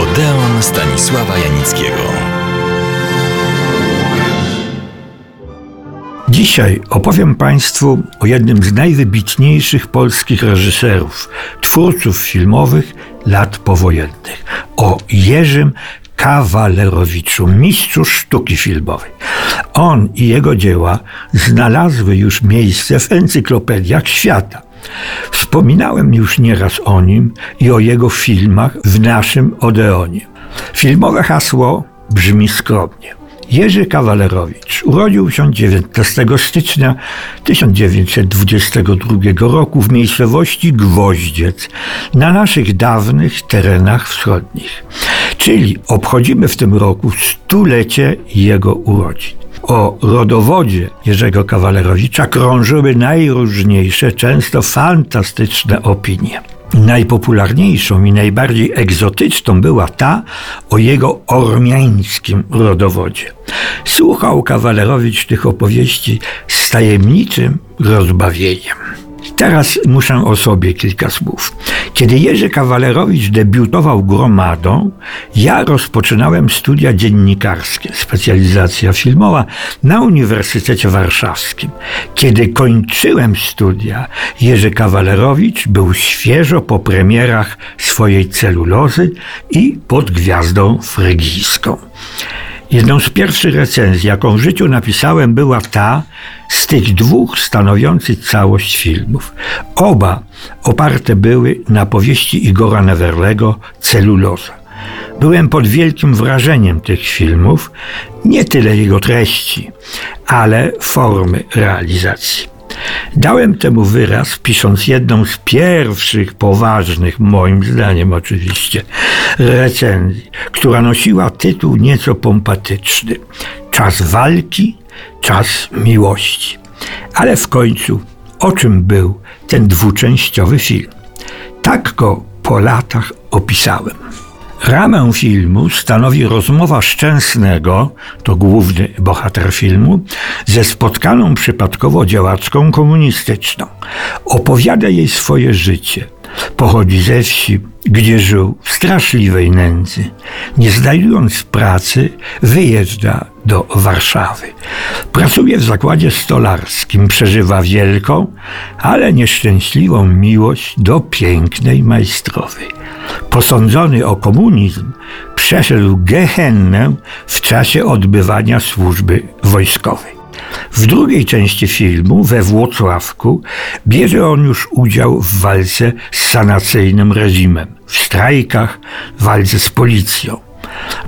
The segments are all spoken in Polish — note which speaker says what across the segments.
Speaker 1: Odeon Stanisława Janickiego.
Speaker 2: Dzisiaj opowiem Państwu o jednym z najwybitniejszych polskich reżyserów, twórców filmowych lat powojennych, o Jerzym Kawalerowiczu, mistrzu sztuki filmowej. On i jego dzieła znalazły już miejsce w encyklopediach świata. Wspominałem już nieraz o nim i o jego filmach w naszym Odeonie. Filmowe hasło brzmi skromnie. Jerzy Kawalerowicz urodził się 19 stycznia 1922 roku w miejscowości Gwoździec na naszych dawnych terenach wschodnich. Czyli obchodzimy w tym roku stulecie jego urodzin. O rodowodzie Jerzego Kawalerowicza krążyły najróżniejsze, często fantastyczne opinie. Najpopularniejszą i najbardziej egzotyczną była ta o jego ormiańskim rodowodzie. Słuchał Kawalerowicz tych opowieści z tajemniczym rozbawieniem. Teraz muszę o sobie kilka słów. Kiedy Jerzy Kawalerowicz debiutował gromadą, ja rozpoczynałem studia dziennikarskie, specjalizacja filmowa na Uniwersytecie Warszawskim. Kiedy kończyłem studia, Jerzy Kawalerowicz był świeżo po premierach swojej celulozy i pod gwiazdą frygijską. Jedną z pierwszych recenzji, jaką w życiu napisałem, była ta z tych dwóch stanowiących całość filmów. Oba oparte były na powieści Igora Neverlego Celuloza. Byłem pod wielkim wrażeniem tych filmów, nie tyle jego treści, ale formy realizacji. Dałem temu wyraz, pisząc jedną z pierwszych poważnych, moim zdaniem oczywiście, recenzji, która nosiła tytuł nieco pompatyczny: Czas walki, czas miłości. Ale w końcu, o czym był ten dwuczęściowy film? Tak go po latach opisałem. Ramę filmu stanowi rozmowa Szczęsnego, to główny bohater filmu, ze spotkaną przypadkowo działaczką komunistyczną. Opowiada jej swoje życie. Pochodzi ze wsi, gdzie żył w straszliwej nędzy. Nie znajdując pracy, wyjeżdża do Warszawy. Pracuje w zakładzie stolarskim, przeżywa wielką, ale nieszczęśliwą miłość do pięknej majstrowej. Posądzony o komunizm, przeszedł gehennę w czasie odbywania służby wojskowej. W drugiej części filmu, we Włocławku, bierze on już udział w walce z sanacyjnym reżimem, w strajkach, walce z policją.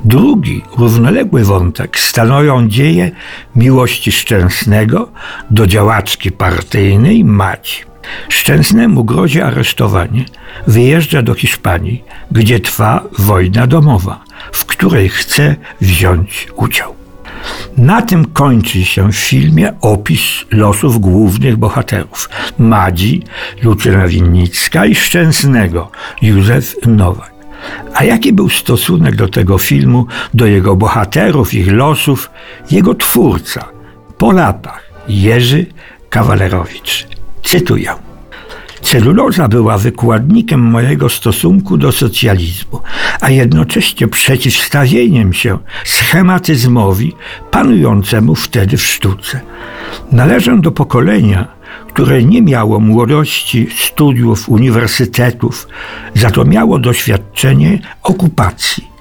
Speaker 2: Drugi, równoległy wątek stanowią dzieje miłości Szczęsnego do działaczki partyjnej Maci. Szczęsnemu grozi aresztowanie. Wyjeżdża do Hiszpanii, gdzie trwa wojna domowa, w której chce wziąć udział. Na tym kończy się w filmie opis losów głównych bohaterów Madzi, Lucyna Winnicka i Szczęsnego, Józef Nowak. A jaki był stosunek do tego filmu, do jego bohaterów, ich losów, jego twórca, po latach, Jerzy Kawalerowicz? Cytuję. Celuloza była wykładnikiem mojego stosunku do socjalizmu, a jednocześnie przeciwstawieniem się schematyzmowi panującemu wtedy w sztuce. Należę do pokolenia, które nie miało młodości, studiów, uniwersytetów, za to miało doświadczenie okupacji.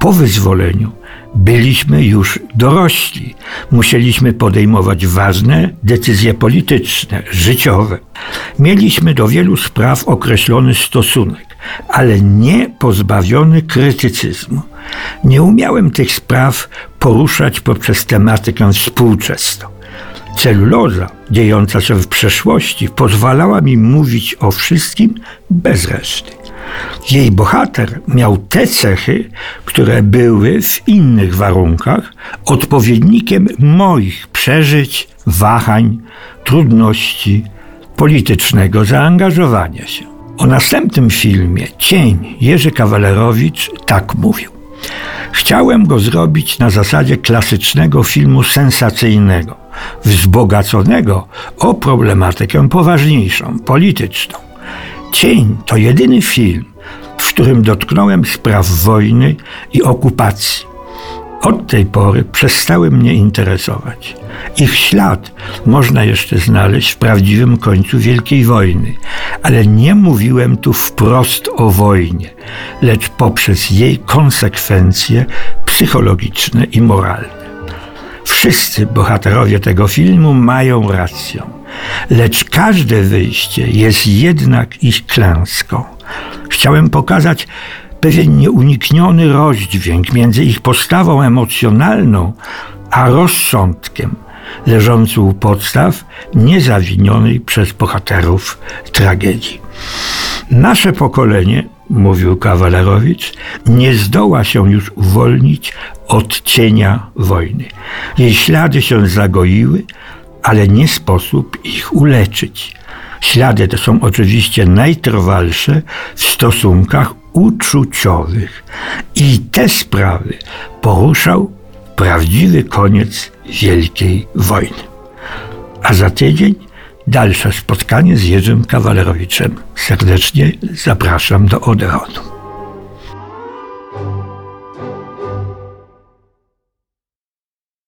Speaker 2: Po wyzwoleniu byliśmy już dorośli. Musieliśmy podejmować ważne decyzje polityczne, życiowe. Mieliśmy do wielu spraw określony stosunek, ale nie pozbawiony krytycyzmu. Nie umiałem tych spraw poruszać poprzez tematykę współczesną. Celuloza, dziejąca się w przeszłości, pozwalała mi mówić o wszystkim bez reszty. Jej bohater miał te cechy, które były w innych warunkach odpowiednikiem moich przeżyć, wahań, trudności, politycznego zaangażowania się. O następnym filmie Cień Jerzy Kawalerowicz tak mówił. Chciałem go zrobić na zasadzie klasycznego filmu sensacyjnego, wzbogaconego o problematykę poważniejszą, polityczną. Cień to jedyny film, w którym dotknąłem spraw wojny i okupacji. Od tej pory przestały mnie interesować. Ich ślad można jeszcze znaleźć w prawdziwym końcu Wielkiej Wojny, ale nie mówiłem tu wprost o wojnie, lecz poprzez jej konsekwencje psychologiczne i moralne. Wszyscy bohaterowie tego filmu mają rację, lecz każde wyjście jest jednak ich klęską. Chciałem pokazać pewien nieunikniony rozdźwięk między ich postawą emocjonalną a rozsądkiem leżący u podstaw niezawinionej przez bohaterów tragedii. Nasze pokolenie, mówił Kawalerowicz, nie zdoła się już uwolnić od cienia wojny. Jej ślady się zagoiły, ale nie sposób ich uleczyć. Ślady te są oczywiście najtrwalsze w stosunkach uczuciowych. I te sprawy poruszał prawdziwy koniec Wielkiej Wojny. A za tydzień dalsze spotkanie z Jerzym Kawalerowiczem. Serdecznie zapraszam do Odeonu.